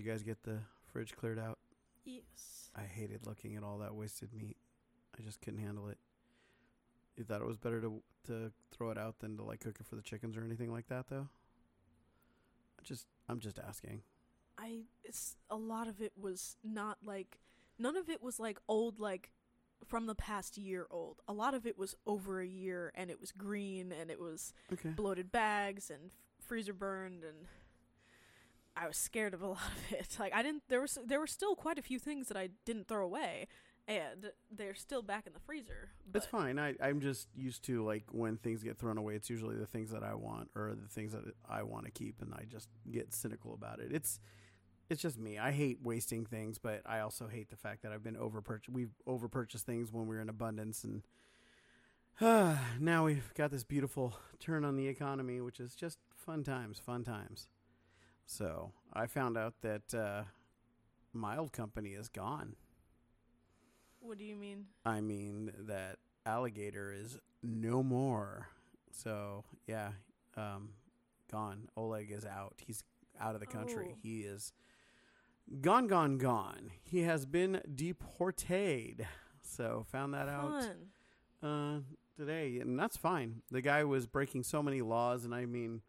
you guys get the fridge cleared out? Yes. I hated looking at all that wasted meat. I just couldn't handle it. You thought it was better to to throw it out than to like cook it for the chickens or anything like that, though. I just, I'm just asking. I it's a lot of it was not like none of it was like old like from the past year old. A lot of it was over a year and it was green and it was Okay. bloated bags and f- freezer burned and I was scared of a lot of it. Like I didn't there was there were still quite a few things that I didn't throw away and they're still back in the freezer. But. It's fine. I, I'm just used to like when things get thrown away. It's usually the things that I want or the things that I want to keep, and I just get cynical about it. It's it's just me. I hate wasting things, but I also hate the fact that I've been over We've overpurchased things when we were in abundance, and now we've got this beautiful turn on the economy, which is just fun times, fun times. So I found out that uh, my old company is gone. What do you mean? I mean that alligator is no more. So yeah, um, gone. Oleg is out. He's out of the country. Oh. He is gone, gone, gone. He has been deported. So found that out uh, today, and that's fine. The guy was breaking so many laws, and I mean,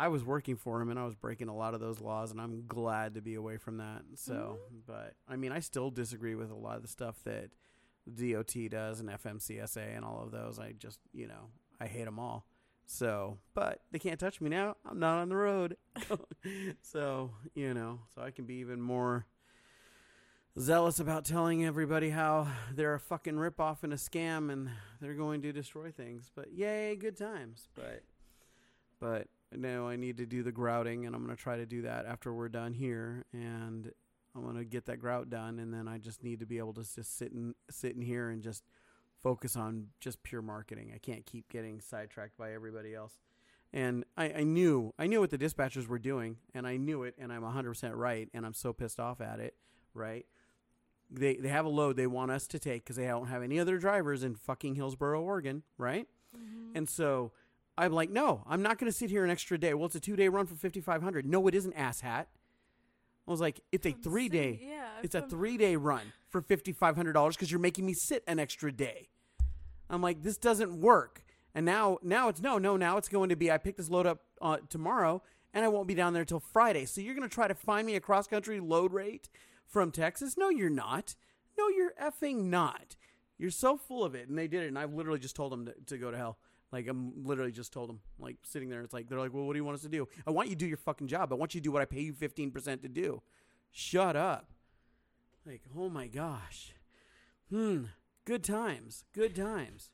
I was working for him, and I was breaking a lot of those laws, and I'm glad to be away from that. So, mm-hmm. but I mean, I still disagree with a lot of the stuff that DOT does and FMCSA and all of those. I just, you know, I hate them all. So, but they can't touch me now. I'm not on the road. so, you know, so I can be even more zealous about telling everybody how they're a fucking ripoff and a scam and they're going to destroy things. But yay, good times. But but no, I need to do the grouting and I'm gonna try to do that after we're done here and I'm gonna get that grout done and then I just need to be able to just sit in sit in here and just focus on just pure marketing. I can't keep getting sidetracked by everybody else. And I, I knew I knew what the dispatchers were doing and I knew it and I'm 100% right and I'm so pissed off at it, right? they they have a load they want us to take because they don't have any other drivers in fucking Hillsboro, Oregon, right? Mhm. And so I'm like, no, I'm not going to sit here an extra day. Well, it's a two day run for 5,500. No, it isn't, asshat. I was like, it's a three day. Yeah. It's a three day run for $5,500 because you're making me sit an extra day. I'm like, this doesn't work. And now, now it's no, no. Now it's going to be. I pick this load up uh, tomorrow, and I won't be down there till Friday. So you're going to try to find me a cross country load rate from Texas? No, you're not. No, you're effing not. You're so full of it. And they did it. And I've literally just told them to, to go to hell. Like, I'm literally just told them, like, sitting there. It's like, they're like, well, what do you want us to do? I want you to do your fucking job. I want you to do what I pay you 15% to do. Shut up. Like, oh my gosh. Hmm. Good times. Good times.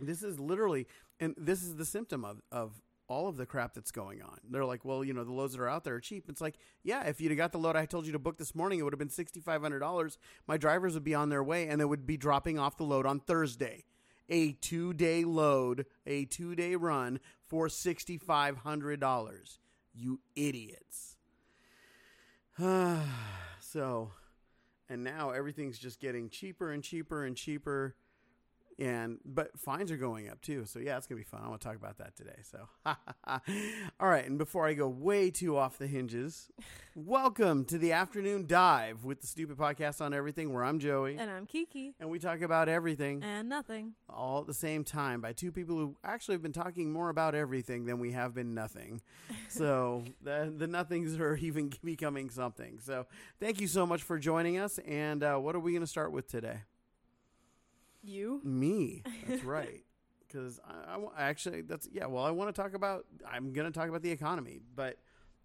This is literally, and this is the symptom of, of all of the crap that's going on. They're like, well, you know, the loads that are out there are cheap. It's like, yeah, if you'd have got the load I told you to book this morning, it would have been $6,500. My drivers would be on their way and they would be dropping off the load on Thursday. A two day load, a two day run for $6,500. You idiots. so, and now everything's just getting cheaper and cheaper and cheaper and but fines are going up too so yeah it's gonna be fun i want to talk about that today so all right and before i go way too off the hinges welcome to the afternoon dive with the stupid podcast on everything where i'm joey And I'm Kiki. and we talk about everything And nothing. all at the same time by two people who actually have been talking more about everything than we have been nothing. so the the nothings are even becoming something. So thank you so much for joining us. And uh, what are we going to start with today? You? Me. That's right. Because I, I actually that's yeah. Well, I want to talk about. I'm going to talk about the economy, but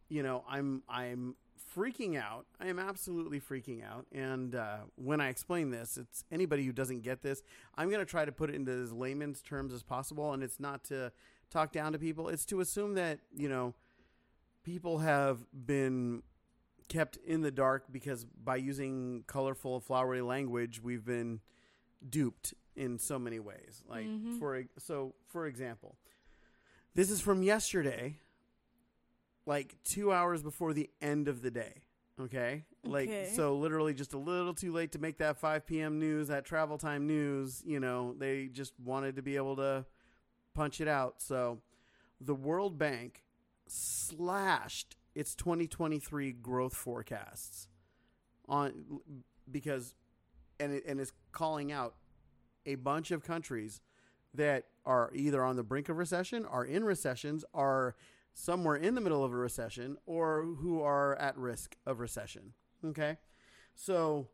you know, I'm I'm freaking out. I am absolutely freaking out. And uh, when I explain this, it's anybody who doesn't get this. I'm going to try to put it into as layman's terms as possible, and it's not to talk down to people. It's to assume that you know people have been kept in the dark because by using colorful, flowery language, we've been duped in so many ways. Like Mhm. for so for example, this is from yesterday, like two hours before the end of the day. Okay, like Okay. so literally just a little too late to make that 5 p.m. news, that travel time news. You know, they just wanted to be able to punch it out. So the World Bank slashed its 2023 growth forecasts on because and it, and is calling out a bunch of countries that are either on the brink of recession, are in recessions, are somewhere in the middle of a recession, or who are at risk of recession. Okay, so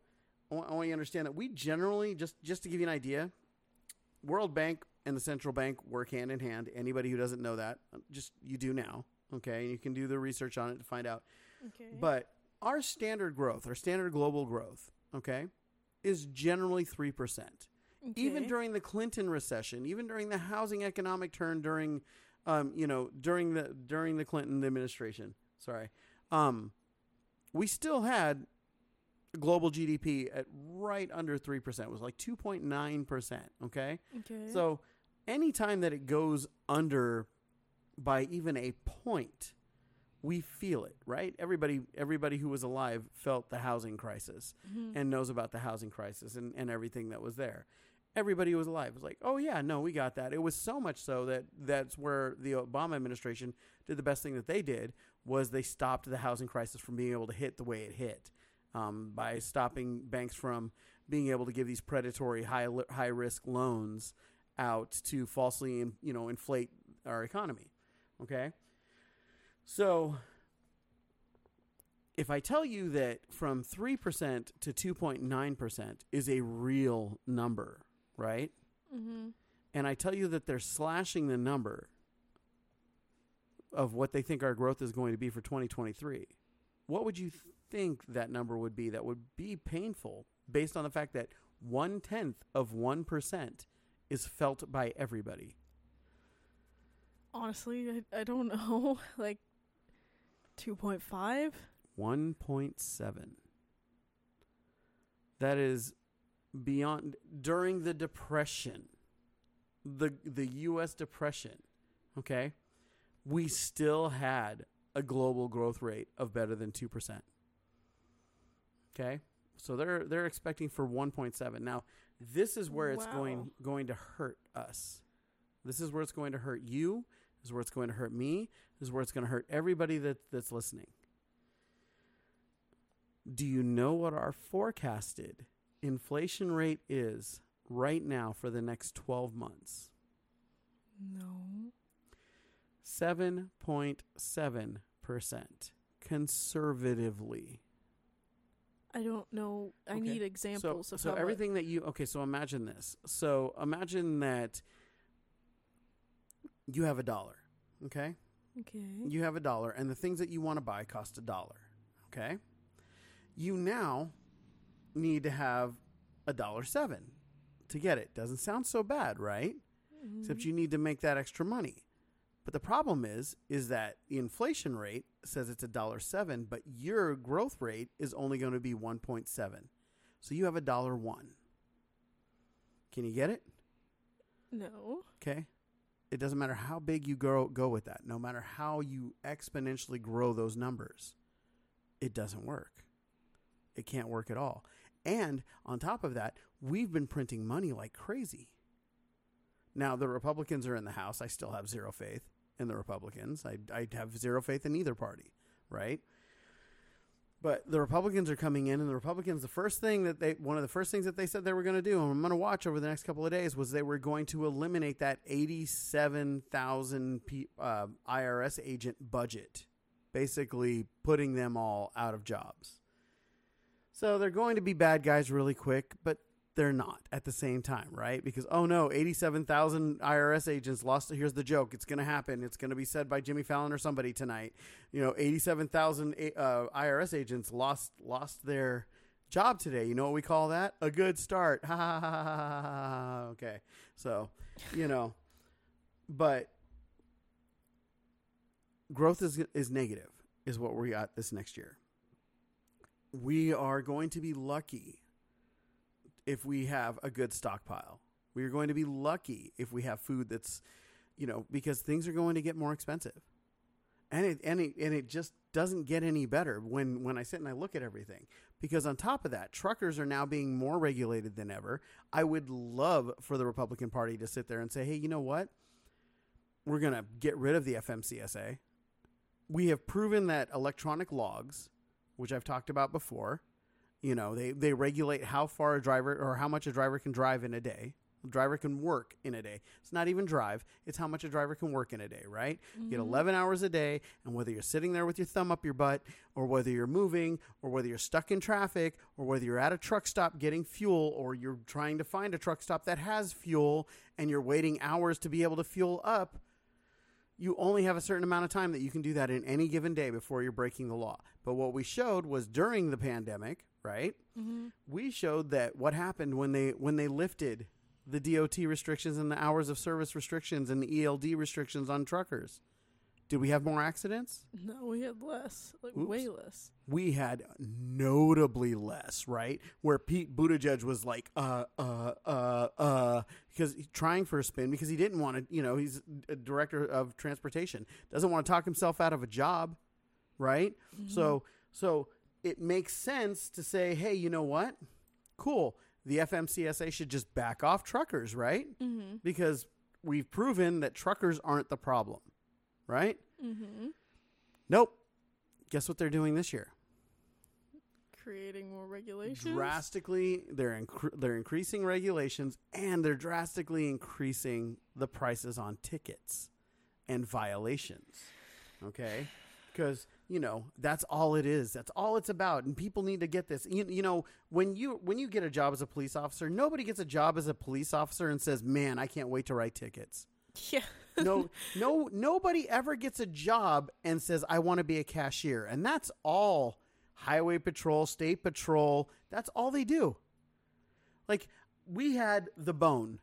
I want, I want you to understand that we generally just just to give you an idea, World Bank and the central bank work hand in hand. Anybody who doesn't know that, just you do now. Okay, and you can do the research on it to find out. Okay. But our standard growth, our standard global growth, okay, is generally 3%. Even during the Clinton recession, even during the housing economic turn during um, you know, during the during the Clinton administration, sorry. Um, we still had global GDP at right under 3%. It was like 2.9%, okay? Okay. So anytime that it goes under by even a point, we feel it, right? Everybody everybody who was alive felt the housing crisis Mhm. and knows about the housing crisis and, and everything that was there. Everybody who was alive was like, oh yeah, no, we got that. It was so much so that that's where the Obama administration did the best thing that they did was they stopped the housing crisis from being able to hit the way it hit um, by stopping banks from being able to give these predatory high li- high risk loans out to falsely you know inflate our economy. Okay, so if I tell you that from 3% to 2.9% is a real number, right? Mhm. And I tell you that they're slashing the number of what they think our growth is going to be for 2023, what would you think that number would be that would be painful based on the fact that one tenth of 1% is felt by everybody? Honestly, I, I don't know. like 2.5? 1.7. That is beyond during the depression. The the US depression, okay? We still had a global growth rate of better than 2%. Okay? So they're they're expecting for 1.7. Now, this is where it's Wow. going going to hurt us. This is where it's going to hurt you. Is where it's going to hurt me. Is where it's going to hurt everybody that, that's listening. Do you know what our forecasted inflation rate is right now for the next 12 months? No. 7.7% conservatively. I don't know. I Okay. need examples so, of so everything that you okay so imagine this so imagine that you have a dollar okay Okay. you have a dollar and the things that you want to buy cost a dollar okay you now need to have a dollar seven to get it doesn't sound so bad right except Mhm. you need to make that extra money but the problem is is that the inflation rate says it's a dollar seven but your growth rate is only going to be 1.7 so you have a dollar one can you get it No. Okay. It doesn't matter how big you grow go with that. No matter how you exponentially grow those numbers, it doesn't work. It can't work at all. And on top of that, we've been printing money like crazy. Now the Republicans are in the House. I still have zero faith in the Republicans. I I have zero faith in either party, right? But the Republicans are coming in, and the Republicans, the first thing that they, one of the first things that they said they were going to do, and I'm going to watch over the next couple of days, was they were going to eliminate that 87,000 P, uh, IRS agent budget, basically putting them all out of jobs. So they're going to be bad guys really quick, but they're not at the same time, right? Because oh no, 87,000 IRS agents lost. Here's the joke: it's going to happen. It's going to be said by Jimmy Fallon or somebody tonight. You know, 87,000 uh, IRS agents lost lost their job today. You know what we call that? A good start. Ha. Okay, so you know, but growth is is negative, is what we got this next year. We are going to be lucky if we have a good stockpile. We are going to be lucky if we have food that's, you know, because things are going to get more expensive. And it and it and it just doesn't get any better when when I sit and I look at everything. Because on top of that, truckers are now being more regulated than ever. I would love for the Republican Party to sit there and say, "Hey, you know what? We're going to get rid of the FMCSA. we have proven that electronic logs, which I've talked about before, you know, they, they regulate how far a driver or how much a driver can drive in a day. A driver can work in a day. It's not even drive, it's how much a driver can work in a day, right? You get mm-hmm. 11 hours a day, and whether you're sitting there with your thumb up your butt, or whether you're moving, or whether you're stuck in traffic, or whether you're at a truck stop getting fuel, or you're trying to find a truck stop that has fuel, and you're waiting hours to be able to fuel up, you only have a certain amount of time that you can do that in any given day before you're breaking the law. But what we showed was during the pandemic, right? Mm-hmm. We showed that what happened when they when they lifted the DOT restrictions and the hours of service restrictions and the ELD restrictions on truckers. Did we have more accidents? No, we had less, like Oops. way less. we had notably less, right? Where Pete Buttigieg was like, uh, uh, uh, uh, because he's trying for a spin because he didn't want to, you know, he's a director of transportation, doesn't want to talk himself out of a job, right? So, so it makes sense to say, hey, you know what? Cool. The FMCSA should just back off truckers, right? Mm-hmm. Because we've proven that truckers aren't the problem, right? Mm-hmm. Nope. Guess what they're doing this year? Creating more regulations. drastically they're incre- they're increasing regulations and they're drastically increasing the prices on tickets and violations okay because you know that's all it is. That's all it's about. And people need to get this. You, you know when you when you get a job as a police officer nobody gets a job as a police officer and says man i can't wait to write tickets. Yeah. no no nobody ever gets a job and says i want to be a cashier. And that's all highway patrol state patrol. That's all they do. Like we had the bone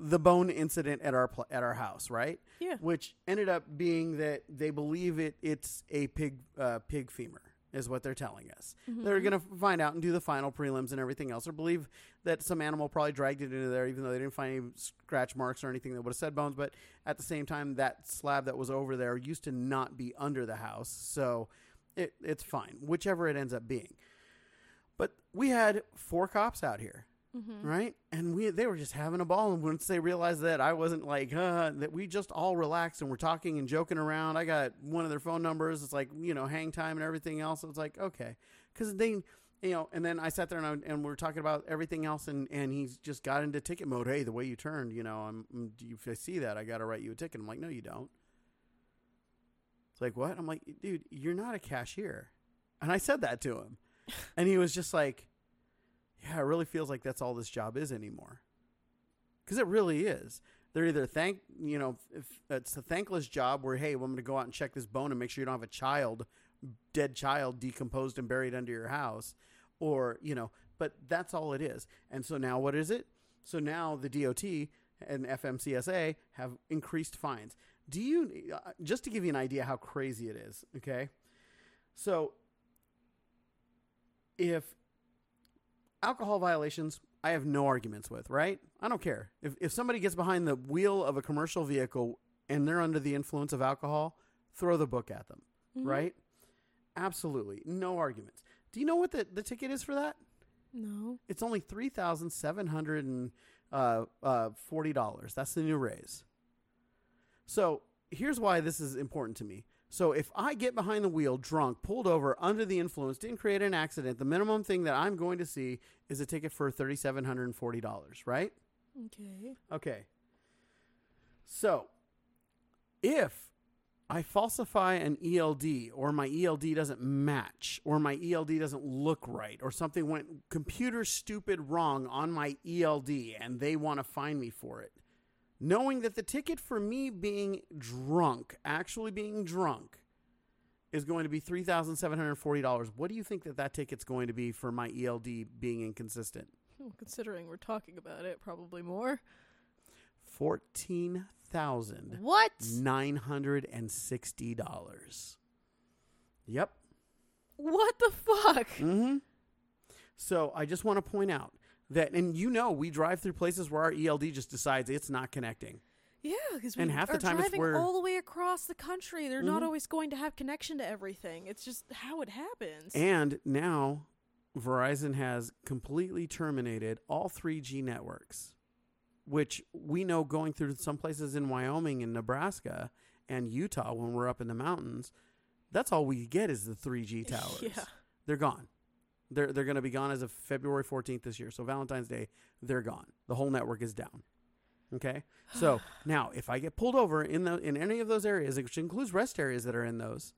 the bone incident at our pl- at our house right Yeah. which ended up being that they believe it it's a pig uh, pig femur is what they're telling us. They're going to find out and do the final prelims and everything else, or believe that some animal probably dragged it into there, even though they didn't find any scratch marks or anything that would have said bones. But at the same time, that slab that was over there used to not be under the house, so it, it's fine, whichever it ends up being. But we had four cops out here Mm-hmm. right? And we they were just having a ball. And once they realized that I wasn't like uh, that, we just all relaxed and we're talking and joking around. I got one of their phone numbers. It's like you know hang time and everything else. It's like okay, because they. You know, and then I sat there and, I, and we are talking about everything else, and, and he's just got into ticket mode. Hey, the way you turned, you know, I'm, I see that, I got to write you a ticket. I'm like, no, you don't. It's like what? I'm like, dude, you're not a cashier, and I said that to him, and he was just like, yeah, it really feels like that's all this job is anymore. Because it really is. They're either thank you know if it's a thankless job where hey, well, I'm going to go out and check this bone and make sure you don't have a child, dead child, decomposed and buried under your house, or you know, but that's all it is. And so now what is it? So now the DOT and FMCSA have increased fines. Do you uh, just to give you an idea how crazy it is? Okay, so if alcohol violations I have no arguments with, right? I don't care. If if somebody gets behind the wheel of a commercial vehicle and they're under the influence of alcohol, throw the book at them, Mm-hmm. right? Absolutely. No arguments. Do you know what the, the ticket is for that? No. It's only three thousand seven hundred and uh, uh, forty dollars. That's the new raise. So here's why this is important to me. So if I get behind the wheel, drunk, pulled over, under the influence, didn't create an accident, the minimum thing that I'm going to see is a ticket for thirty seven hundred and forty dollars. Right? Okay. Okay. So, if I falsify an ELD or my ELD doesn't match or my ELD doesn't look right or something went computer stupid wrong on my ELD and they want to fine me for it, knowing that the ticket for me being drunk, actually being drunk, is going to be $3,740, what do you think that that ticket's going to be for my ELD being inconsistent? Well, considering we're talking about it, probably more. Fourteen thousand What? nine hundred and sixty dollars. Yep. What the fuck? Mm-hmm. So I just want to point out that, and you know, we drive through places where our ELD just decides it's not connecting. Yeah, because we And half the time it's driving where- all the way across the country. They're not Mhm. always going to have connection to everything. It's just how it happens. And now Verizon has completely terminated all 3G networks, which we know going through some places in Wyoming and Nebraska and Utah when we're up in the mountains, That's all we get is the 3G towers. Yeah. They're gone. They're they're going to be gone as of February 14th this year. So Valentine's Day, they're gone. The whole network is down. Okay? So, now if I get pulled over in the in any of those areas, which includes rest areas that are in those,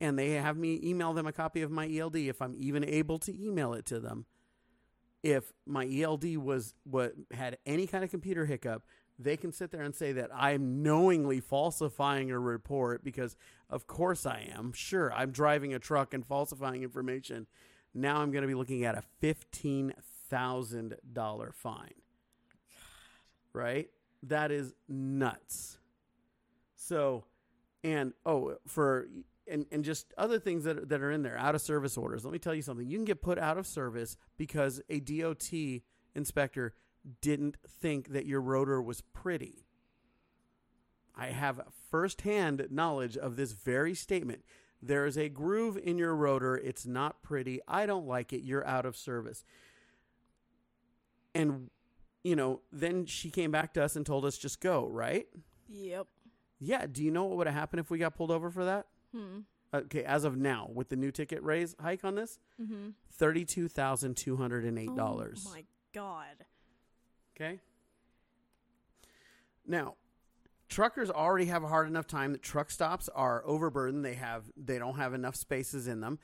and they have me email them a copy of my ELD if I'm even able to email it to them, if my ELD was what had any kind of computer hiccup, they can sit there and say that I'm knowingly falsifying a report because of course I am. Sure, I'm driving a truck and falsifying information. Now I'm going to be looking at a $15,000 fine. Right? That is nuts. So, and oh, for and and just other things that that are in there, out of service orders. Let me tell you something. You can get put out of service because a DOT inspector didn't think that your rotor was pretty. I have firsthand knowledge of this very statement. There is a groove in your rotor. It's not pretty. I don't like it. You're out of service. And, you know, then she came back to us and told us just go, right? Yep. Yeah. Do you know what would have happened if we got pulled over for that? Hmm. Okay, as of now, with the new ticket raise hike on this, Mm-hmm. thirty-two thousand two hundred and eight dollars. Oh my god. Okay. Now, truckers already have a hard enough time that truck stops are overburdened. They have they don't have enough spaces in them.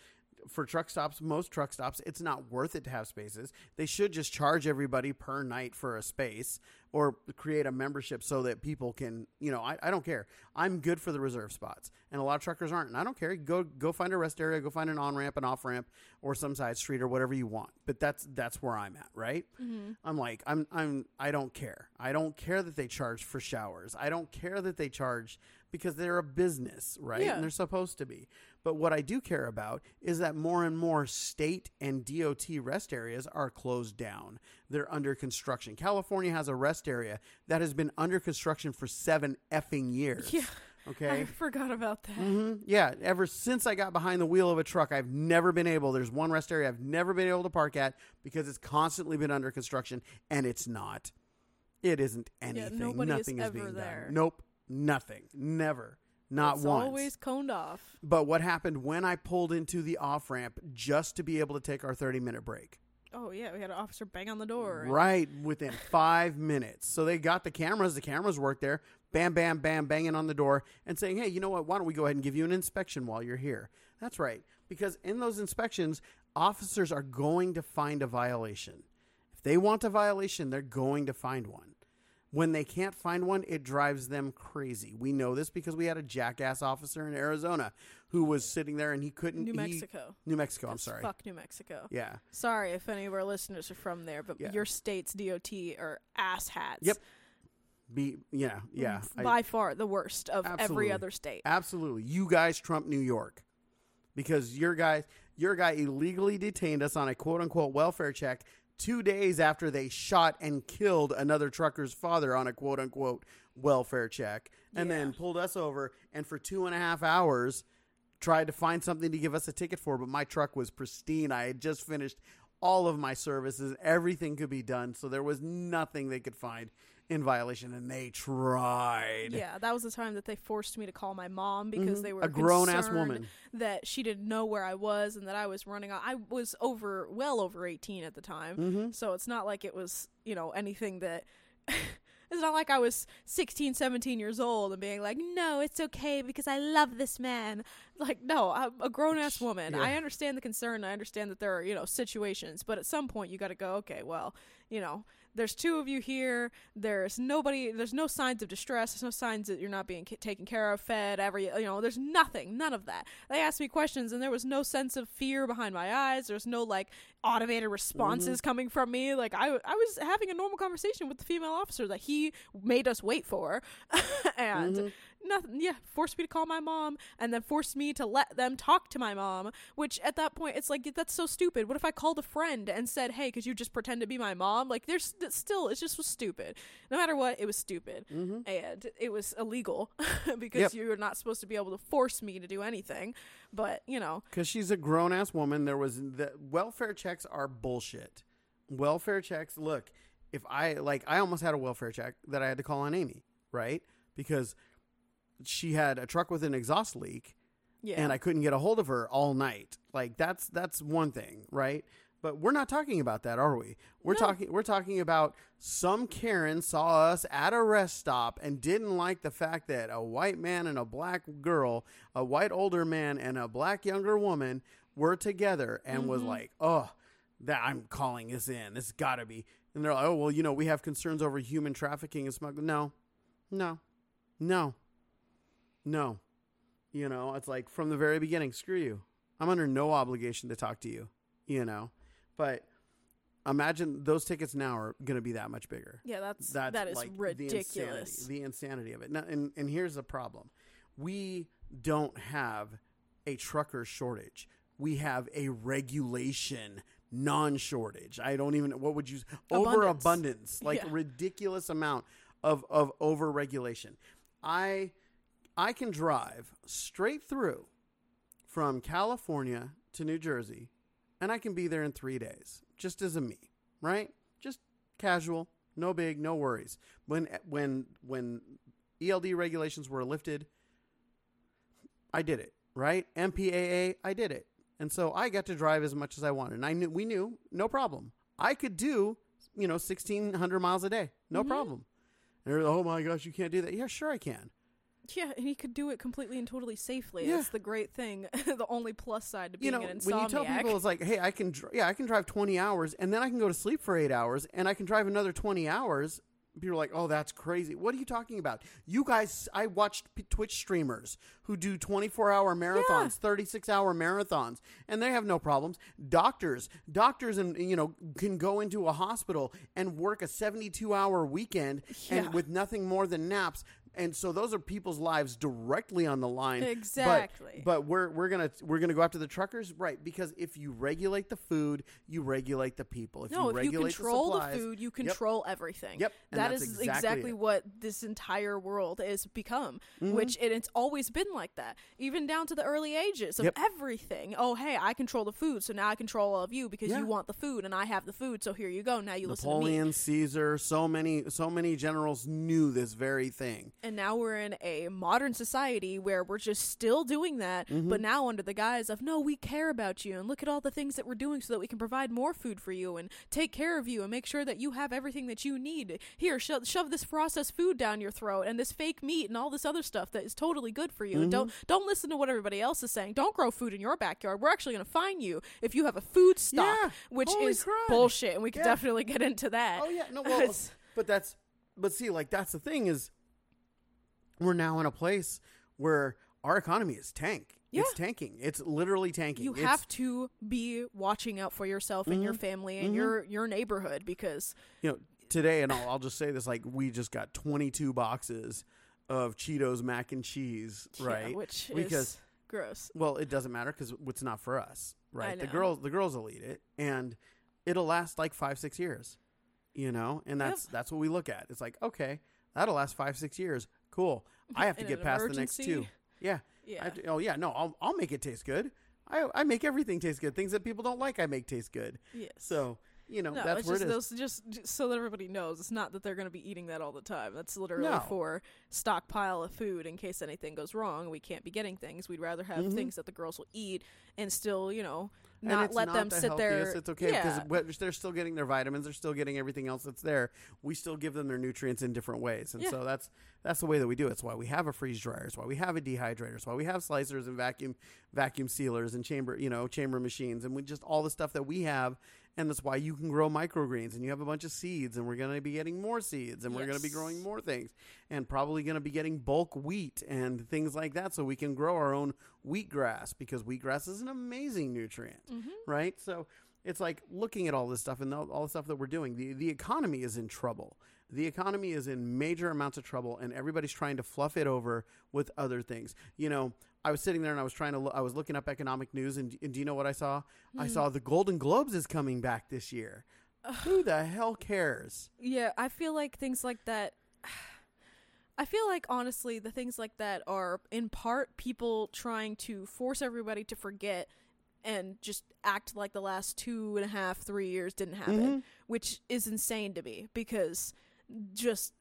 For truck stops, most truck stops, it's not worth it to have spaces. They should just charge everybody per night for a space or create a membership so that people can, you know, I, I don't care. I'm good for the reserve spots. And a lot of truckers aren't. And I don't care. Go go find a rest area, go find an on ramp, an off ramp, or some side street or whatever you want. But that's that's where I'm at, right? Mm-hmm. I'm like, I'm I'm I don't care. I don't care that they charge for showers. I don't care that they charge because they're a business, right? Yeah. And they're supposed to be. But what I do care about is that more and more state and DOT rest areas are closed down. They're under construction. California has a rest area that has been under construction for 7 effing years. Yeah. Okay? I forgot about that. hmm Yeah, ever since I got behind the wheel of a truck, I've never been able. There's one rest area I've never been able to park at because it's constantly been under construction, and it's not. It isn't anything. is nothing is, ever being there. done. Nope, nothing. Never. Not it's once. always coned off. But what happened when I pulled into the off ramp just to be able to take our 30 minute break? Oh yeah, we had an officer bang on the door. Right within five minutes. So they got the cameras. The cameras worked there. Bam, bam, bam, banging on the door and saying, hey, you know what? Why don't we go ahead and give you an inspection while you're here? That's right. Because in those inspections, officers are going to find a violation. If they want a violation, they're going to find one. When they can't find one, it drives them crazy. We know this because we had a jackass officer in Arizona who was sitting there and he couldn't. New he- Mexico. New Mexico. I'm sorry. Fuck New Mexico. Yeah. Sorry if any of our listeners are from there, but Yeah. your state's DOT are asshats. Yep. Be yeah yeah. I- By far the worst of Absolutely. every other state. Absolutely. You guys trump New York. Because your guy your guy illegally detained us on a quote unquote welfare check 2 days after they shot and killed another trucker's father on a quote unquote welfare check and then pulled us over and for two and a half hours tried to find something to give us a ticket for but my truck was pristine. I had just finished all of my services. Everything could be done so there was nothing they could find in violation and they tried Yeah, that was the time that they forced me to call my mom because Mhm. they were a grown ass woman that she didn't know where I was and that I was running. I was over, well over eighteen at the time, mm-hmm. so it's not like it was, you know, anything that. it's not like I was 16, 17 years old and being like, "No, it's okay because I love this man." Like, no, I'm a grown ass woman. Yeah. I understand the concern. I understand that there are, you know, situations, but at some point you got to go, okay, well, you know, there's two of you here. There's nobody. There's no signs of distress. There's no signs that you're not being ca- taken care of, fed, every. You know, there's nothing. None of that. They asked me questions, and there was no sense of fear behind my eyes. There's no like automated responses coming from me. Like I, I was having a normal conversation with the female officer that he made us wait for, and Mhm. Nothing. Yeah, forced me to call my mom, and then forced me to let them talk to my mom. Which at that point, it's like that's so stupid. What if I called a friend and said, "Hey, could you just pretend to be my mom?" Like there's still, it just was stupid. No matter what, it was stupid, Mm-hmm. and it was illegal because Yep. you're not supposed to be able to force me to do anything. But you know, Because she's a grown ass woman. There was the welfare checks are bullshit. Welfare checks. Look, if I like, I almost had a welfare check that I had to call on Amy, right? Because she had a truck with an exhaust leak. Yeah. and I couldn't get a hold of her all night. Like that's that's one thing, right? But we're not talking about that, are we? We're No. talking we're talking about some Karen saw us at a rest stop and didn't like the fact that a white man and a black girl, a white older man and a black younger woman were together and was Mhm. like, "Oh, that I'm calling this in. This got to be." And they're like, "Oh, well, you know, we have concerns over human trafficking and smuggling." No. No. No. No. You know, it's like from the very beginning, screw you. I'm under no obligation to talk to you, you know. But imagine those tickets now are going to be that much bigger. yeah, that's, That's that is like ridiculous. The insanity, the insanity of it. Now, and, and here's the problem we don't have a trucker shortage, we have a regulation non shortage. I don't even, what would you, overabundance, like Yeah. ridiculous amount of, of over regulation. I, I can drive straight through from California to New Jersey, and I can be there in three days, just as a me, right? Just casual, no big, no worries. When when when ELD regulations were lifted, I did it, right? MPAA, I did it, and so I got to drive as much as I wanted. And I knew we knew no problem. I could do you know sixteen hundred miles a day, no Mhm. problem. And like, oh my gosh, you can't do that. Yeah, sure I can. Yeah, and he could do it completely and totally safely. Yeah. That's the great thing. the only plus side to you being know, an when you tell people it's like, hey, I can, dr- yeah, I can drive 20 hours and then I can go to sleep for eight hours and I can drive another 20 hours. People are like, oh, that's crazy. What are you talking about? You guys, I watched P- Twitch streamers who do 24 hour marathons, 36 hour marathons, and they have no problems. Doctors, doctors, and you know, can go into a hospital and work a 72 hour weekend Yeah. and with nothing more than naps. And so those are people's lives directly on the line. But- Exactly. But, we're we're gonna we're gonna go after the truckers, right? Because if you regulate the food, you regulate the people. If no, you if you regulate control the, the, food, you control everything. Yep, and that's is exactly what this entire world has become. Mhm. Which and it's always been like that, even down to the early ages of Yep. everything. Oh, hey, I control the food, so now I control all of you because Yeah. you want the food, and I have the food. So here you go. Now you listen to me. Napoleon, Caesar, so many so many generals knew this very thing. And now we're in a modern society where we're just still doing that, Mm-hmm. but now under the guise of, no, we care about you and look at all the things that we're doing so that we can provide more food for you and take care of you and make sure that you have everything that you need. Here, sho- shove this processed food down your throat and this fake meat and all this other stuff that is totally good for you. And don't Mm-hmm. don't listen to what everybody else is saying. Don't grow food in your backyard. We're actually going to fine you if you have a food stock, Yeah. which Holy is crud. bullshit. And we can Yeah. definitely get into that. Oh yeah, no, well, but that's but see, like that's the thing is, we're now in a place where our economy is tank. Yeah. It's tanking. It's literally tanking. you It's- have to be watching out for yourself and your Mhm. family and Mhm. your your neighborhood because you know, today, and I'll, I'll just say this: like, we just got 22 boxes of Cheetos mac and cheese, yeah, right? which Because- is gross. well, it doesn't matter because it's not for us, right? The girls, the girls will eat it, and it'll last like five, six years, you know. And that's that's what we look at. It's like, okay, that'll last five, six years. Cool. I have to get past the next two. Yeah. Yeah. to- oh yeah. No, I'll I'll make it taste good. I I make everything taste good. Things that people don't like, I make taste good. yes. So you know no, that's it's where just it is. those just, just so that everybody knows it's not that they're going to be eating that all the time. That's literally No. for stockpile of food in case anything goes wrong. We can't be getting things. We'd rather have Mhm. things that the girls will eat and still, you know, not let not them the sit there. It's okay yeah. because they're still getting their vitamins. They're still getting everything else that's there. We still give them their nutrients in different ways, and Yeah. so that's that's the way that we do it. It's why we have a freeze dryer. It's why we have a dehydrator. It's why we have slicers and vacuum vacuum sealers and chamber you know chamber machines and we just all the stuff that we have. And that's why you can grow microgreens and you have a bunch of seeds and we're going to be getting more seeds and we're going to be growing more things and probably going to be getting bulk wheat and things like that so we can grow our own wheatgrass because wheatgrass is an amazing nutrient Mhm. right? So it's like looking at all this stuff and all all the stuff that we're doing. The the economy is in trouble. The economy is in major amounts of trouble, and everybody's trying to fluff it over with other things. You know, I was sitting there and I was trying to. Lo- I was looking up economic news, and, and do you know what I saw? I Hmm. saw the Golden Globes is coming back this year. Who the hell cares? Yeah, I feel like things like that. I feel like honestly, the things like that are in part people trying to force everybody to forget and just act like the last two and a half, three years didn't happen, Mhm. which is insane to me because just,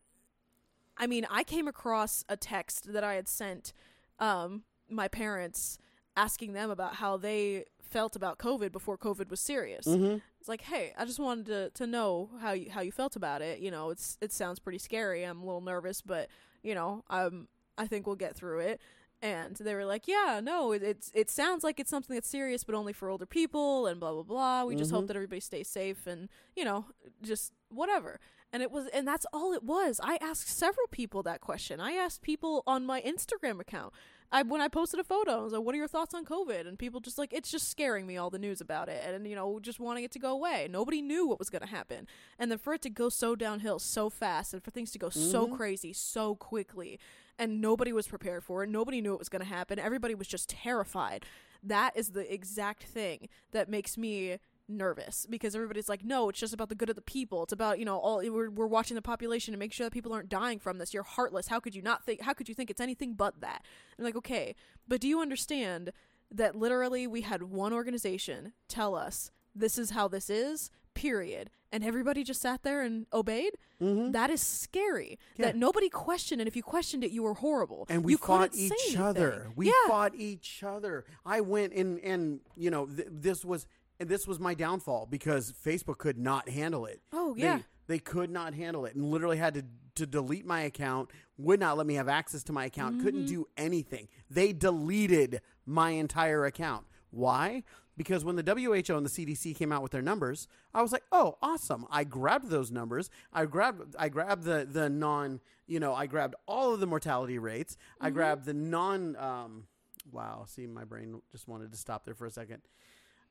I mean, I came across a text that I had sent um, my parents asking them about how they felt about COVID before COVID was serious. Mm-hmm. It's like, hey, I just wanted to to know how you how you felt about it. You know, it's it sounds pretty scary. I'm a little nervous, but you know, um, I think we'll get through it. And they were like, yeah, no, it, it's it sounds like it's something that's serious, but only for older people, and blah blah blah. We just Mhm. hope that everybody stays safe, and you know, just whatever. And it was, and that's all it was. I asked several people that question. I asked people on my Instagram account. I when I posted a photo, I was like, "What are your thoughts on COVID?" And people just like, "It's just scaring me all the news about it, and you know, just wanting it to go away." Nobody knew what was going to happen, and then for it to go so downhill so fast, and for things to go so Mhm. crazy so quickly, and nobody was prepared for it. Nobody knew it was going to happen. Everybody was just terrified. That is the exact thing that makes me nervous because everybody's like, no, it's just about the good of the people. It's about you know all we're we're watching the population to make sure that people aren't dying from this. You're heartless. How could you not think? How could you think it's anything but that? I'm like, okay, but do you understand that literally we had one organization tell us this is how this is, period, and everybody just sat there and obeyed? Mm-hmm. That is scary. Yeah. That nobody questioned, and if you questioned it, you were horrible. and we you fought each other. We yeah. fought each other. I went and and you know th- this was and this was my downfall because Facebook could not handle it. Oh yeah. they, could not handle it and literally had to to delete my account. Would not let me have access to my account. Couldn't Mm-hmm. do anything. They deleted my entire account. Why? Because when the WHO and the CDC came out with their numbers, I was like, "Oh, awesome!" I grabbed those numbers. I grabbed, I grabbed the the non, you know, I grabbed all of the mortality rates. Mm-hmm. I grabbed the non. Um, wow, see, my brain just wanted to stop there for a second.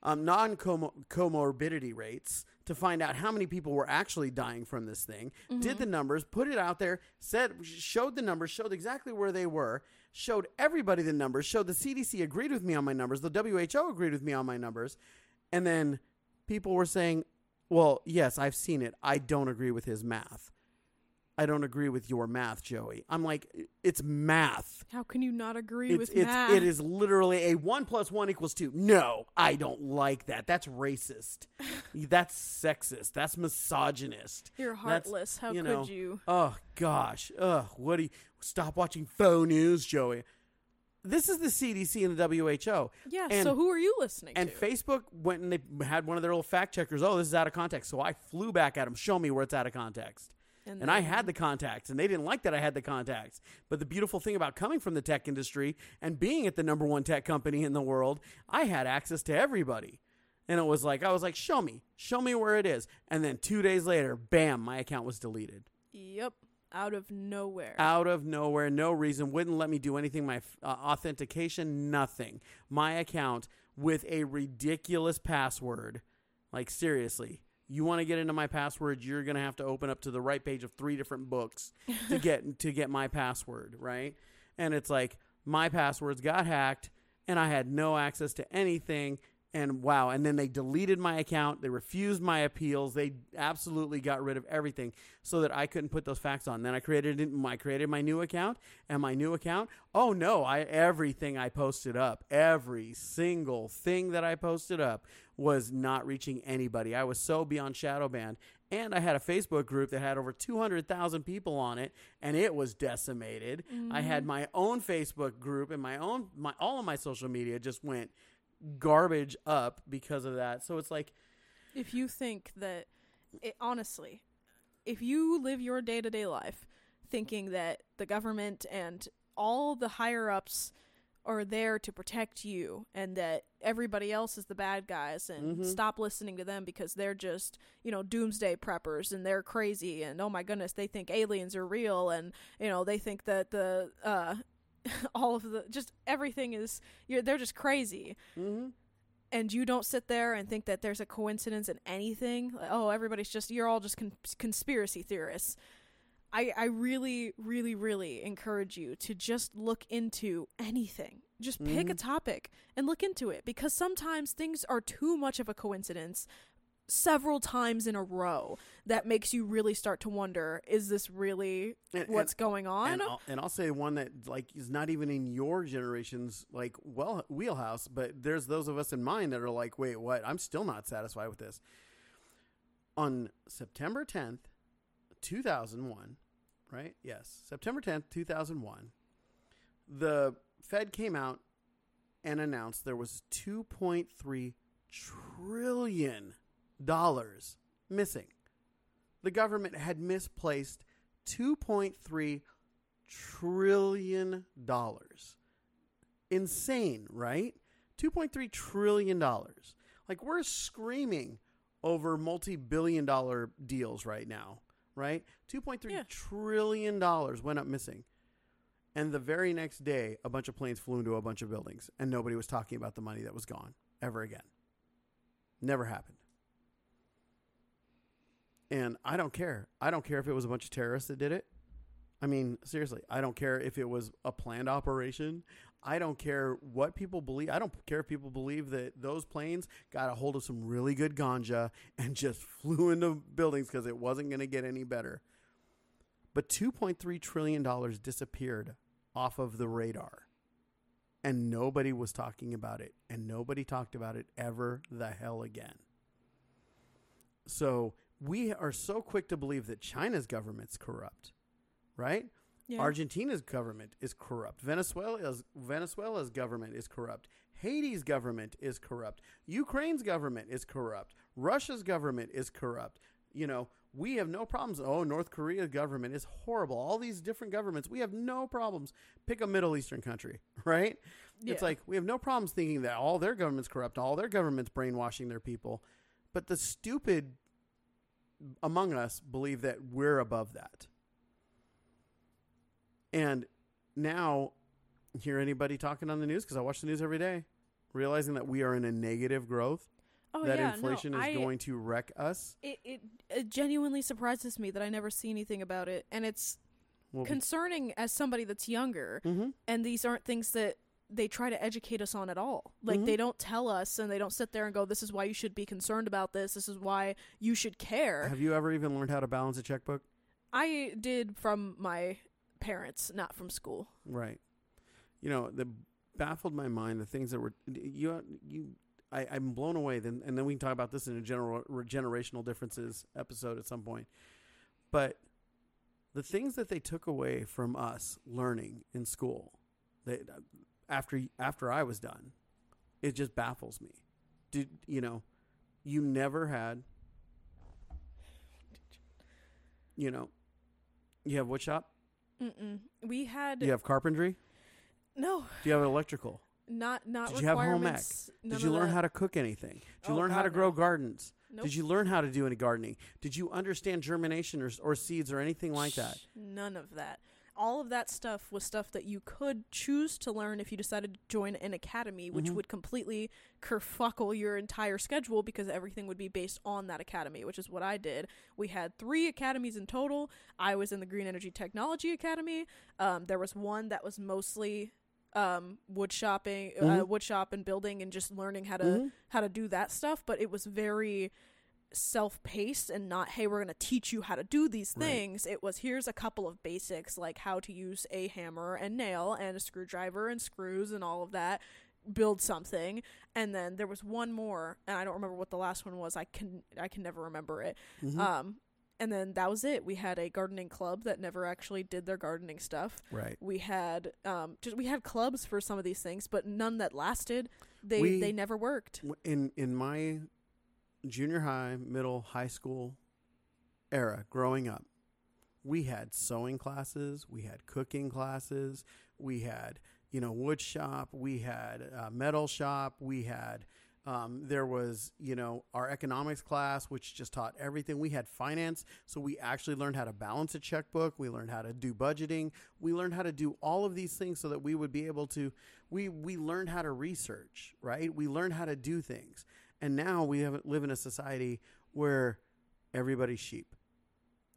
Um, non comorbidity rates to find out how many people were actually dying from this thing. Did the numbers, put it out there, said, showed the numbers, showed exactly where they were, showed everybody the numbers, showed the CDC agreed with me on my numbers, the WHO agreed with me on my numbers, and then people were saying, "Well, yes, I've seen it. I don't agree with his math. I don't agree with your math, Joey." I'm like, "It's math." How can you not agree It's, with it's math? it is literally a one plus one equals two. No, I don't like that. That's racist. That's sexist. That's misogynist. You're That's- heartless. How you could you? Oh gosh. Ugh. What do you stop watching faux news, Joey? This is the CDC and the WHO. Yeah. and- so who are you listening And to? And Facebook went and they had one of their little fact checkers. Oh, this is out of context. So I flew back at them. Show me where it's out of context. And I had the contacts, and they didn't like that I had the contacts. But the beautiful thing about coming from the tech industry and being at the number one tech company in the world, I had access to everybody. And it was like, I was like, show me, show me where it is. And then two days later, bam, my account was deleted. Yep. Out of nowhere. Out of nowhere, no reason, wouldn't let me do anything. My uh, authentication, nothing. My account with a ridiculous password. Like, seriously, you want to get into my password, you're going to have to open up to the right page of three different books to get to get my password, right? And it's like my passwords got hacked and I had no access to anything and wow, and then they deleted my account, they refused my appeals, they absolutely got rid of everything so that I couldn't put those facts on. Then I created my created my new account and my new account, oh no, I everything I posted up, every single thing that I posted up was not reaching anybody. I was so beyond shadow banned. And I had a Facebook group that had over 200,000 people on it and it was decimated. I had mm-hmm. my own Facebook group and my own my all of my social media just went garbage up because of that. So it's like if you think that, it, honestly, if you live your day to day life thinking that the government and all the higher ups are there to protect you and that everybody else is the bad guys and Mhm. stop listening to them because they're just, you know, doomsday preppers and they're crazy and oh my goodness, they think aliens are real and, you know, they think that the, uh, all of the, just everything is, you're, they're just crazy mhm. and you don't sit there and think that there's a coincidence in anything like, oh everybody's just you're all just con- conspiracy theorists I, I really really really encourage you to just look into anything just pick a Mhm. topic and look into it because sometimes things are too much of a coincidence several times in a row that makes you really start to wonder is this really And- what's going on and I'll, and I'll say one that like is not even in your generation's like well wheelhouse, but there's those of us in mine that are like, wait, what? I'm still not satisfied with this. On September 10th, 2001, right? Yes, September 10th, 2001, the Fed came out and announced there was 2.3 trillion dollars missing. The government had misplaced 2.3 trillion dollars. Insane, right? 2.3 trillion dollars. Like we're screaming over multi-billion dollar deals right now, right? 2.3 Yeah. trillion dollars went up missing. And the very next day, a bunch of planes flew into a bunch of buildings, and nobody was talking about the money that was gone ever again. Never happened. And I don't care. I don't care if it was a bunch of terrorists that did it. I mean, seriously, I don't care if it was a planned operation. I don't care what people believe. I don't care if people believe that those planes got a hold of some really good ganja and just flew into buildings because it wasn't going to get any better. But $2.3 trillion disappeared off of the radar. And nobody was talking about it. And nobody talked about it ever the hell again. So we are so quick to believe that China's government's corrupt, right? Yeah. Argentina's government is corrupt. Venezuela's Venezuela's government is corrupt. Haiti's government is corrupt. Ukraine's government is corrupt. Russia's government is corrupt. You know, we have no problems. Oh, North Korea's government is horrible. All these different governments, we have no problems. Pick a Middle Eastern country, right? It's like we have no problems thinking that all their government's corrupt, all their government's brainwashing their people. But the stupid among us believe that we're above that. And now, hear anybody talking on the news because I watch the news every day, realizing that we are in a negative growth, oh, that yeah, inflation no, is I- going to wreck us. It, it it genuinely surprises me that I never see anything about it, and it's Well, concerning as somebody that's younger. hmm And these aren't things that they try to educate us on at all. Like Mhm. they don't tell us, and they don't sit there and go, "This is why you should be concerned about this. This is why you should care." Have you ever even learned how to balance a checkbook? I did from my parents, not from school. Right. You know, that baffled my mind. The things that were you you. I, I'm blown away. Then and then we can talk about this in a general generational differences episode at some point. But the things that they took away from us learning in school, they, after after I was done, it just baffles me. Did you know? You never had. You know, you have wood shop. Mm-mm. We had you have carpentry? no, Do you have electrical? not not Did you have home ec? Did you learn how to cook anything? Did you Oh, learn how to God, grow gardens? Nope. Did you learn how to do any gardening? Did you understand germination or, or seeds or anything like that? None of that. All of that stuff was stuff that you could choose to learn if you decided to join an academy, which Mhm. would completely kerfuckle your entire schedule because everything would be based on that academy, which is what I did. We had three academies in total. I was in the Green Energy Technology Academy. Um, there was one that was mostly um, wood shopping, uh, Mhm. wood shop and building, and just learning how to Mhm. how to do that stuff. But it was very self-paced and not hey we're going to teach you how to do these Right. things. It was here's a couple of basics like how to use a hammer and nail and a screwdriver and screws and all of that build something. And then there was one more and i don't remember what the last one was. I can i can never remember it. Mhm. um and then that was it. We had a gardening club that never actually did their gardening stuff. Right. we had um just we had clubs for some of these things but none that lasted. They We- they never worked. In in my junior high, middle, high school era, growing up, we had sewing classes, we had cooking classes, we had you know wood shop, we had uh, metal shop, we had um, there was you know our economics class, which just taught everything. We had finance, so we actually learned how to balance a checkbook. We learned how to do budgeting. We learned how to do all of these things so that we would be able to. We we learned how to research, right? We learned how to do things, and now we have, live in a society where everybody's sheep.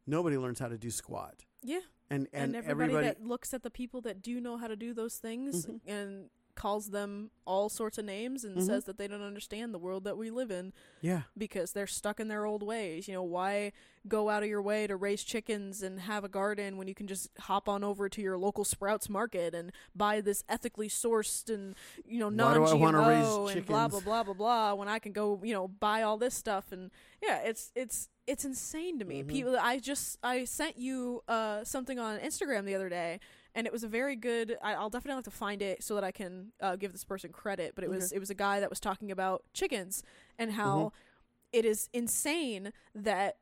Nobody learns how to do squat, yeah and and, and, everybody, everybody that looks at the people that do know how to do those things Mhm. and calls them all sorts of names and Mhm. says that they don't understand the world that we live in yeah because they're stuck in their old ways. You know, why go out of your way to raise chickens and have a garden when you can just hop on over to your local Sprouts market and buy this ethically sourced and you know Why do I wanna non-GMO raise and blah blah blah blah blah when I can go you know buy all this stuff and yeah, it's it's it's insane to me. Mhm. People, I just I sent you uh something on Instagram the other day, and it was a very good. I, I'll definitely have to find it so that I can uh, give this person credit. But it was it was a guy that was talking about chickens and how Mm-hmm. it is insane that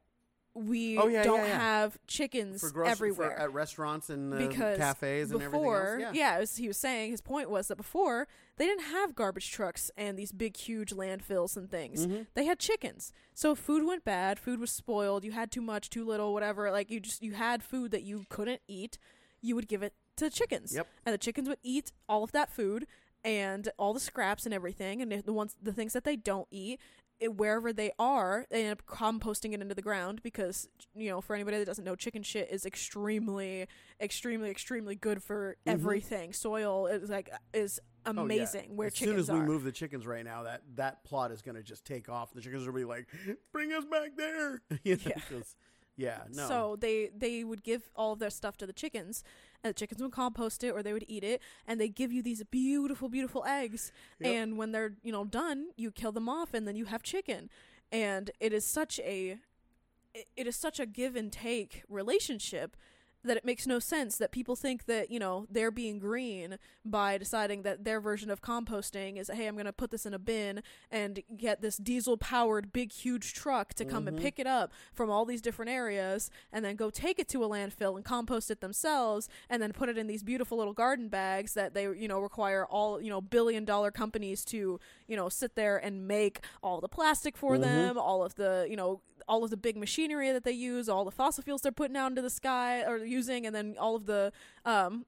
we Oh, yeah, don't yeah, yeah. have chickens for grocery everywhere for, at restaurants and uh, because cafes and before, everything else. yeah, was, he was saying his point was that before they didn't have garbage trucks and these big, huge landfills and things. Mhm. They had chickens, so food went bad, food was spoiled. You had too much, too little, whatever. Like you just you had food that you couldn't eat. You would give it to the chickens, Yep. and the chickens would eat all of that food and all the scraps and everything, and the ones the things that they don't eat. It, wherever they are, they end up composting it into the ground because you know, for anybody that doesn't know, chicken shit is extremely, extremely, extremely good for Mhm. everything. Soil is like is Oh, yeah. amazing. Where as soon as are. we move the chickens right now, that that plot is going to just take off. The chickens will be like, "Bring us back there." you know, Yeah. yeah, no. So they they would give all of their stuff to the chickens, and the chickens would compost it or they would eat it, and they give you these beautiful, beautiful eggs. Yep. And when they're you know done, you kill them off, and then you have chicken. And it is such a it- it is such a give and take relationship that it makes no sense that people think that you know they're being green by deciding that their version of composting is hey i'm going to put this in a bin and get this diesel powered big huge truck to come and Mhm. pick it up from all these different areas and then go take it to a landfill and compost it themselves and then put it in these beautiful little garden bags that they you know require all you know billion dollar companies to you know sit there and make all the plastic for Mhm. them all of the you know all of the big machinery that they use, all the fossil fuels they're putting out into the sky or using, and then all of the um,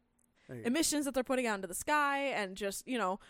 There you go. emissions that they're putting out into the sky, and just you know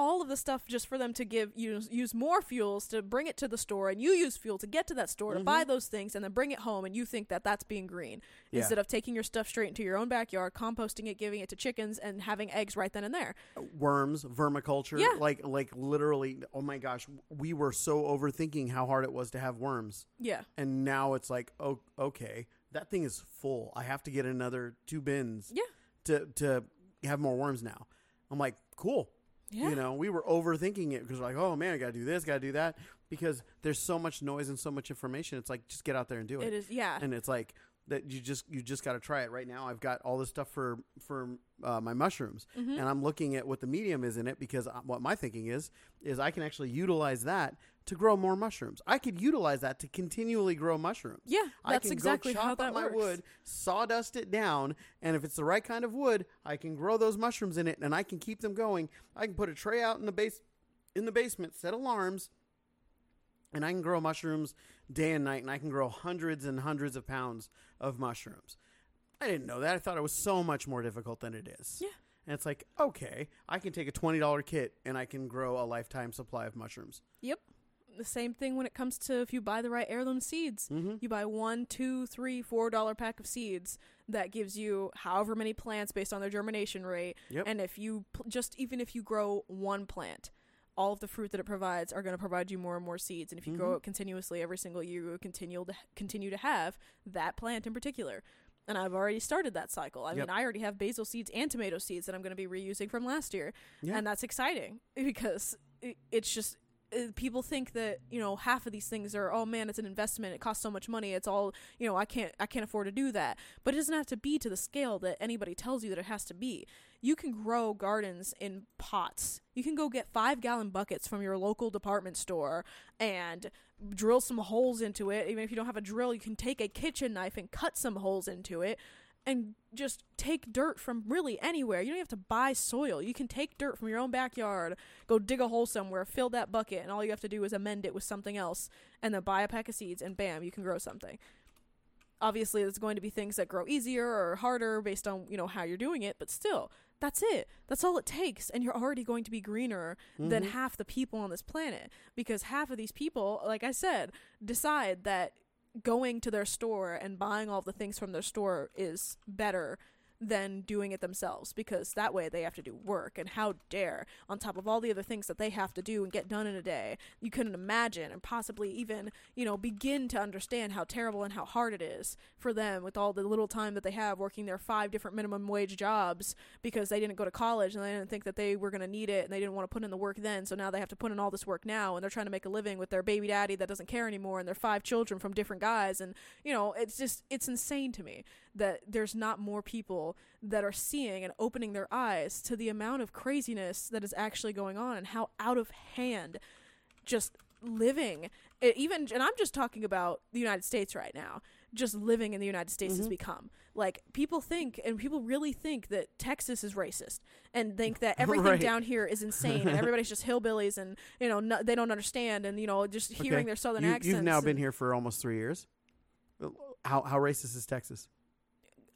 all of the stuff just for them to give use use more fuels to bring it to the store, and you use fuel to get to that store to buy Mhm. those things, and then bring it home, and you think that that's being green Yeah. instead of taking your stuff straight into your own backyard, composting it, giving it to chickens, and having eggs right then and there. worms, vermiculture, Yeah. like like literally. Oh my gosh, we were so overthinking how hard it was to have worms, Yeah, and now it's like, oh, okay, that thing is full. I have to get another two bins. Yeah. To to have more worms now. I'm like, cool. yeah, You know, we were overthinking it because we're like, oh man, I gotta do this, gotta do that, because there's so much noise and so much information. It's like just get out there and do it. it is. Yeah, and it's like that you just you just got to try it right now i've got all this stuff for for uh, my mushrooms Mhm. and i'm looking at what the medium is in it because uh, what my thinking is is i can actually utilize that to grow more mushrooms i could utilize that to continually grow mushrooms yeah. that's I can exactly go chop how up that my works. wood, sawdust it down, and if it's the right kind of wood, I can grow those mushrooms in it, and I can keep them going. I can put a tray out in the base, in the basement, set alarms, and I can grow mushrooms day and night, and I can grow hundreds and hundreds of pounds of mushrooms. I didn't know that. I thought it was so much more difficult than it is. Yeah. And it's like, okay, I can take a twenty dollar kit and I can grow a lifetime supply of mushrooms. Yep. The same thing when it comes to if you buy the right heirloom seeds. Mm-hmm. You buy one, two, three, four dollar pack of seeds that gives you however many plants based on their germination rate. Yep. And if you pl- just even if you grow one plant, all of the fruit that it provides are going to provide you more and more seeds. And if you grow Mhm. it continuously every single year, you will continue to continue to have that plant in particular. And I've already started that cycle. I Yep. mean, I already have basil seeds and tomato seeds that I'm going to be reusing from last year Yeah. and that's exciting because it's just Uh, people think that you know half of these things are oh man it's an investment it costs so much money it's all you know i can't i can't afford to do that. But it doesn't have to be to the scale that anybody tells you that it has to be. You can grow gardens in pots. You can go get five gallon buckets from your local department store and drill some holes into it. Even if you don't have a drill you can take a kitchen knife and cut some holes into it and just take dirt from really anywhere. You don't have to buy soil. You can take dirt from your own backyard, go dig a hole somewhere, fill that bucket, and all you have to do is amend it with something else, and then buy a pack of seeds, and bam, you can grow something. Obviously, there's going to be things that grow easier or harder based on you know how you're doing it, but still, that's it. That's all it takes, and you're already going to be greener than Mhm. half the people on this planet because half of these people, like I said, decide that going to their store and buying all the things from their store is better than doing it themselves because that way they have to do work and how dare on top of all the other things that they have to do and get done in a day you couldn't imagine and possibly even you know begin to understand how terrible and how hard it is for them with all the little time that they have working their five different minimum wage jobs because they didn't go to college and they didn't think that they were going to need it and they didn't want to put in the work then so now they have to put in all this work now and they're trying to make a living with their baby daddy that doesn't care anymore and their five children from different guys and you know it's just it's insane to me that there's not more people that are seeing and opening their eyes to the amount of craziness that is actually going on and how out of hand just living it even and I'm just talking about the United States right now just living in the United States has Mhm. become like people think and people really think that Texas is racist and think that everything Right. down here is insane and everybody's just hillbillies and you know no, they don't understand and you know just hearing their southern You, accents you've now been here for almost three years. How how racist is Texas?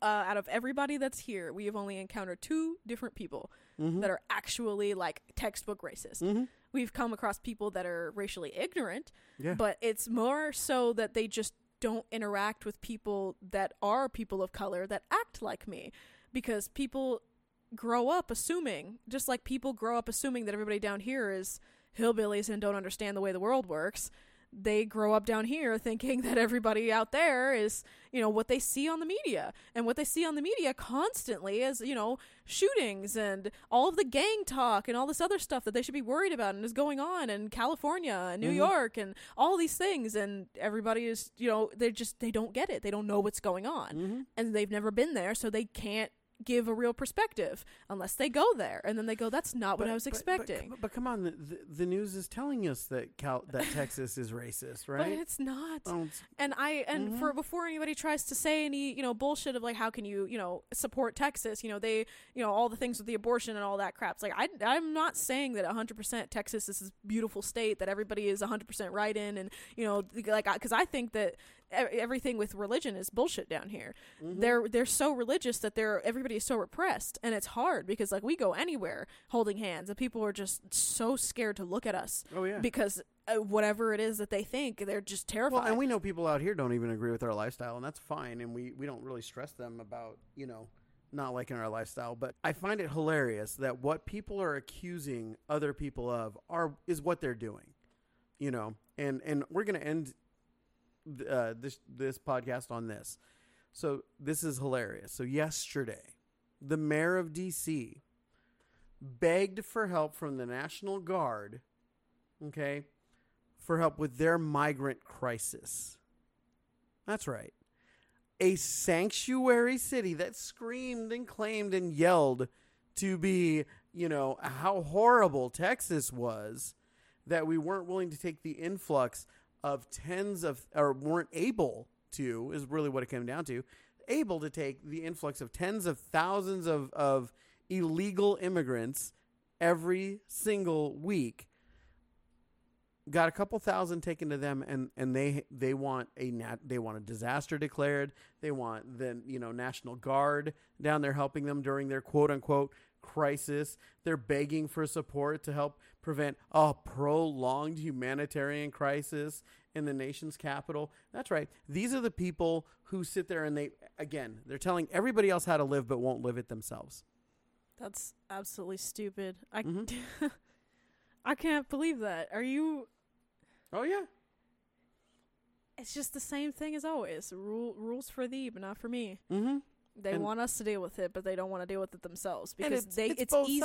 Uh, out of everybody that's here we have only encountered two different people Mm-hmm. that are actually like textbook racist mm-hmm. we've come across people that are racially ignorant Yeah. but it's more so that they just don't interact with people that are people of color that act like me because people grow up assuming just like people grow up assuming that everybody down here is hillbillies and don't understand the way the world works they grow up down here thinking that everybody out there is you know what they see on the media and what they see on the media constantly is you know shootings and all of the gang talk and all this other stuff that they should be worried about and is going on in California and New Mhm. York and all these things and everybody is you know they just they don't get it they don't know what's going on Mm-hmm. and they've never been there so they can't give a real perspective unless they go there and then they go that's not what I was expecting But, but, come on, the, the, the news is telling us that Cal, that Texas is racist, but right? it's not Oh, it's- And I and Mhm. for before anybody tries to say any you know bullshit of like how can you you know support Texas you know they you know all the things with the abortion and all that crap. It's like I I'm not saying that 100% Texas is this beautiful state that everybody is 100% right in and you know like because I think that everything with religion is bullshit down here. Mhm. They're they're so religious that they're everybody is so repressed and it's hard because like we go anywhere holding hands and people are just so scared to look at us oh yeah. because uh, whatever it is that they think they're just terrified. Well, and we know people out here don't even agree with our lifestyle, and that's fine. And we, we don't really stress them about, you know, not liking our lifestyle. But I find it hilarious that what people are accusing other people of are is what they're doing, you know. And and we're gonna end th- uh, this this podcast on this. So this is hilarious. So yesterday, the mayor of D.C. begged for help from the National Guard. Okay, for help with their migrant crisis. That's right. A sanctuary city that screamed and claimed and yelled to be, you know, how horrible Texas was that we weren't willing to take the influx of tens of, or weren't able to, is really what it came down to, able to take the influx of tens of thousands of, of illegal immigrants every single week got a couple thousand taken to them and and they they want a nat, they want a disaster declared. They want the you know national guard down there helping them during their quote unquote crisis they're begging for support to help prevent a prolonged humanitarian crisis in the nation's capital that's right these are the people who sit there and they again they're telling everybody else how to live but won't live it themselves That's absolutely stupid. I Mhm. I can't believe that. Are you? oh yeah It's just the same thing as always. Rule rules for thee, but not for me. mm-hmm They And- want us to deal with it, but they don't want to deal with it themselves because it's- they it's it's, easy.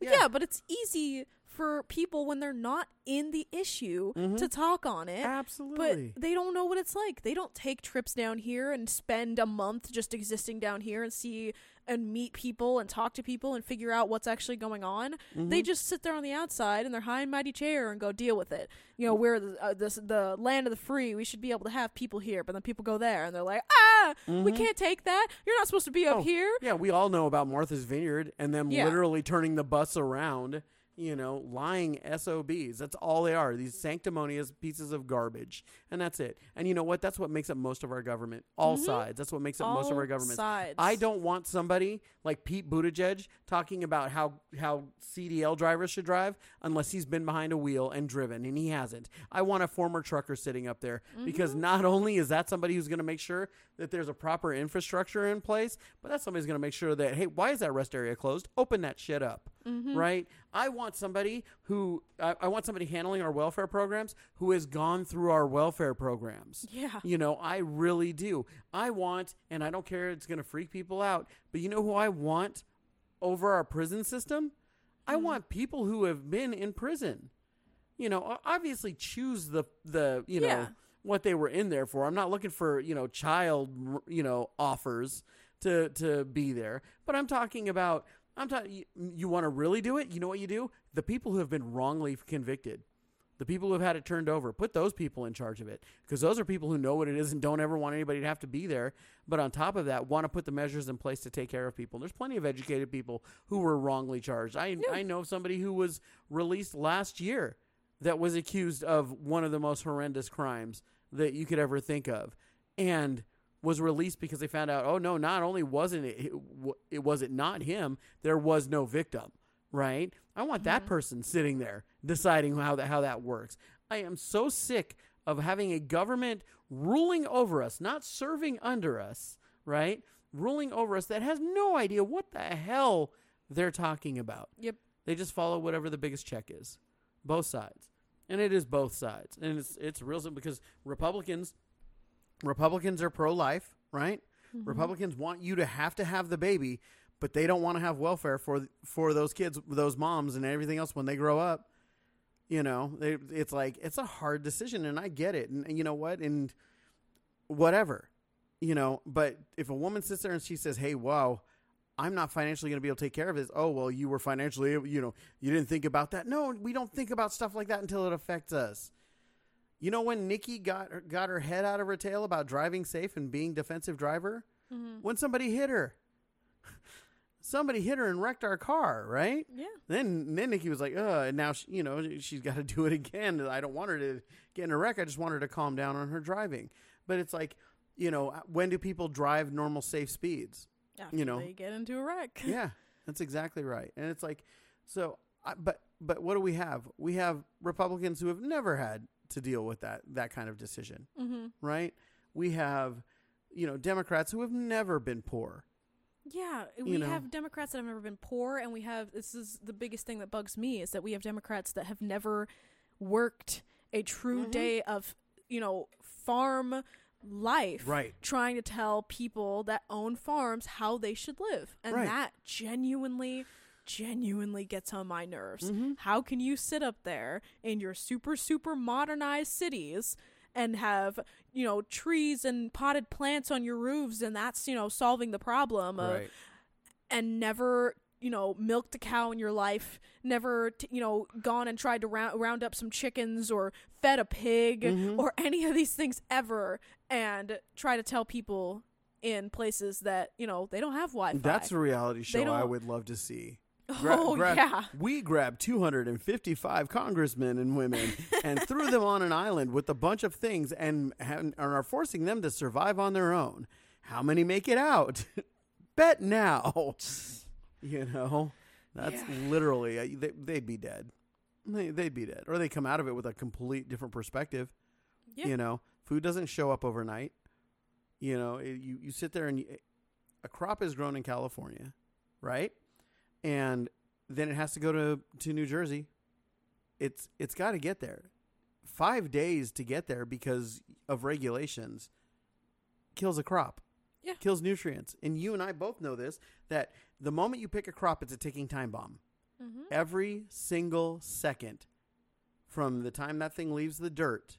Yeah. Yeah. but it's easy for people when they're not in the issue Mhm. to talk on it. absolutely But they don't know what it's like. They don't take trips down here and spend a month just existing down here and see and meet people and talk to people and figure out what's actually going on. They Mhm. just sit there on the outside in their high and mighty chair and go deal with it. You know, we're the, uh, this, the land of the free. We should be able to have people here, but then people go there and they're like, ah, we Mhm. can't take that. You're not supposed to be up Oh, here. Yeah, we all know about Martha's Vineyard and them Yeah. literally turning the bus around, you know, lying SOBs. That's all they are. These sanctimonious pieces of garbage. And that's it. And you know what? That's what makes up most of our government. All Mhm. sides. That's what makes up most of our All government. sides. I don't want somebody like Pete Buttigieg talking about how how CDL drivers should drive unless he's been behind a wheel and driven, and he hasn't. I want a former trucker sitting up there because Mhm. not only is that somebody who's going to make sure that there's a proper infrastructure in place, but that's somebody's going to make sure that hey, why is that rest area closed? Open that shit up, Mhm. right? I want somebody who I, I want somebody handling our welfare programs who has gone through our welfare programs. Yeah. You know, I really do. I want, and I don't care, it's going to freak people out, but you know who I want over our prison system? I Hmm. want people who have been in prison. You know, obviously choose the the you know Yeah. What they were in there for. I'm not looking for you know child you know offers to to be there, but I'm talking about I'm talking. You, you want to really do it? You know what you do? The people who have been wrongly convicted, the people who have had it turned over, put those people in charge of it because those are people who know what it is and don't ever want anybody to have to be there. But on top of that, want to put the measures in place to take care of people. There's plenty of educated people who were wrongly charged. I I know somebody who was released last year that was accused of one of the most horrendous crimes that you could ever think of, and was released because they found out, oh no, not only wasn't it, it was it not him, there was no victim, right? I want that mm-hmm. person sitting there deciding how that how that works. I am so sick of having a government ruling over us, not serving under us, right? Ruling over us that has no idea what the hell they're talking about. Yep. They just follow whatever the biggest check is. Both sides. And it is both sides. And it's it's real simple because Republicans Republicans are pro life, right? Mm-hmm. Republicans want you to have to have the baby, but they don't want to have welfare for for those kids, those moms, and everything else when they grow up. You know, they, it's like it's a hard decision, and I get it. And, and you know what? And whatever, you know. But if a woman sits there and she says, "Hey, wow." I'm not financially going to be able to take care of this. Oh, well, you were financially, you know, you didn't think about that. No, we don't think about stuff like that until it affects us. You know when Nikki got her, got her head out of her tail about driving safe and being defensive driver? When somebody hit her. Somebody hit her and wrecked our car, right? Yeah. Then then Nikki was like, "Uh," and now she, you know she's got to do it again. I don't want her to get in a wreck. I just want her to calm down on her driving. But it's like, you know, when do people drive normal safe speeds? After You know. they get into a wreck. yeah, that's exactly right. And it's like, so, I, but but what do we have? We have Republicans who have never had to deal with that that kind of decision, Mm-hmm. right? We have, you know, Democrats who have never been poor. Yeah, we know. have Democrats that have never been poor, and we have this is the biggest thing that bugs me is that we have Democrats that have never worked a true Mhm. day of you know farm life, Right. Trying to tell people that own farms how they should live, and Right. that genuinely, genuinely gets on my nerves. Mhm. How can you sit up there in your super super modernized cities? And have you know trees and potted plants on your roofs, and that's you know solving the problem of Right. and never you know milked a cow in your life never t- you know gone and tried to round, round up some chickens or fed a pig Mhm. or any of these things ever and try to tell people in places that you know they don't have wi-fi That's a reality show I would love to see. Gra- oh grab- yeah We grabbed 255 congressmen and women and threw them on an island with a bunch of things and, and are forcing them to survive on their own. How many make it out? Bet now. You know, that's Yeah. literally, uh, they, they'd be dead. They, they'd be dead. Or they come out of it with a complete different perspective. Yeah. You know, food doesn't show up overnight. You know, it- you, you sit there and you, a crop is grown in California, right? And then it has to go to, to New Jersey. It's it's got to get there. Five days to get there because of regulations kills a crop. Yeah. Kills nutrients. And you and I both know this that the moment you pick a crop, it's a ticking time bomb mm-hmm. every single second from the time that thing leaves the dirt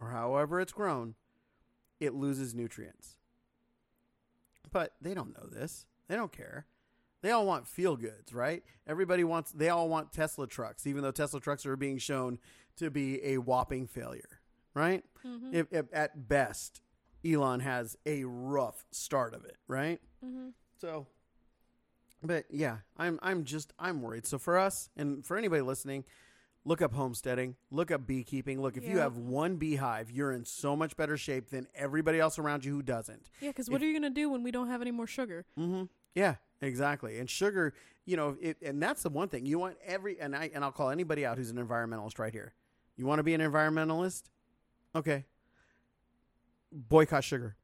or however it's grown, it loses nutrients. But they don't know this. They don't care. They all want feel goods, right? Everybody wants they all want Tesla trucks, even though Tesla trucks are being shown to be a whopping failure, right? Mm-hmm. If, if at best Elon has a rough start of it, right? Mm-hmm. So, but yeah, I'm I'm just I'm worried. So for us and for anybody listening, look up homesteading, look up beekeeping. Look, if you have one beehive, you're in so much better shape than everybody else around you who doesn't. yeah because what If- are you gonna do when we don't have any more sugar Mm-hmm. Yeah, exactly. And sugar, you know, it, and that's the one thing you want every and I and I'll call anybody out who's an environmentalist right here. You want to be an environmentalist? Okay. Boycott sugar.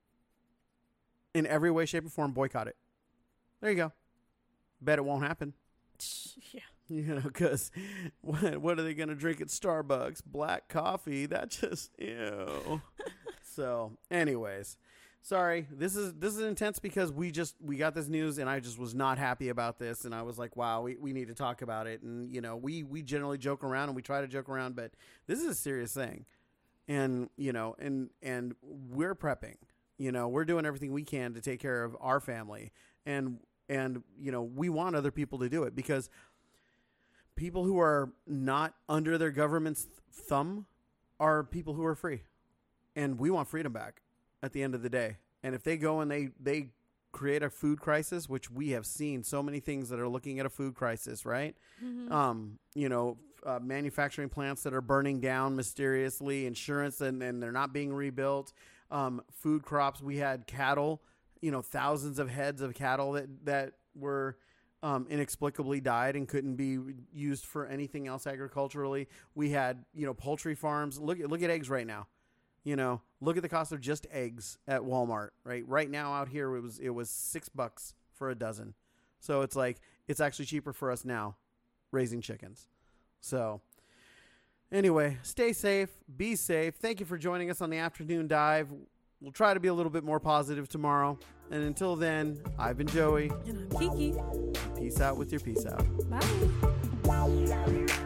In every way, shape, or form, boycott it. There you go. Bet it won't happen. yeah You know, because what, what are they going to drink at Starbucks? Black coffee. That just ew. so, anyways, sorry. This is this is intense because we just we got this news and I just was not happy about this and I was like, wow, we, we need to talk about it. And you know, we we generally joke around and we try to joke around, but this is a serious thing. And you know, and and we're prepping. You know, we're doing everything we can to take care of our family, and and you know, we want other people to do it because people who are not under their government's thumb are people who are free, and we want freedom back at the end of the day. And if they go and they they create a food crisis, which we have seen so many things that are looking at a food crisis, right? Mhm. Um, you know, uh, manufacturing plants that are burning down mysteriously, insurance and, and they're not being rebuilt. Um, food crops. We had cattle, you know, thousands of heads of cattle that that were um, inexplicably died and couldn't be used for anything else agriculturally. We had, you know, poultry farms. Look at look at eggs right now. You know, look at the cost of just eggs at Walmart. Right, right now out here it was it was six bucks for a dozen. So it's like it's actually cheaper for us now raising chickens. So anyway, stay safe, be safe. Thank you for joining us on the afternoon dive. We'll try to be a little bit more positive tomorrow. And until then, I've been Joey. And I'm Kiki. Peace out with your peace out. Bye.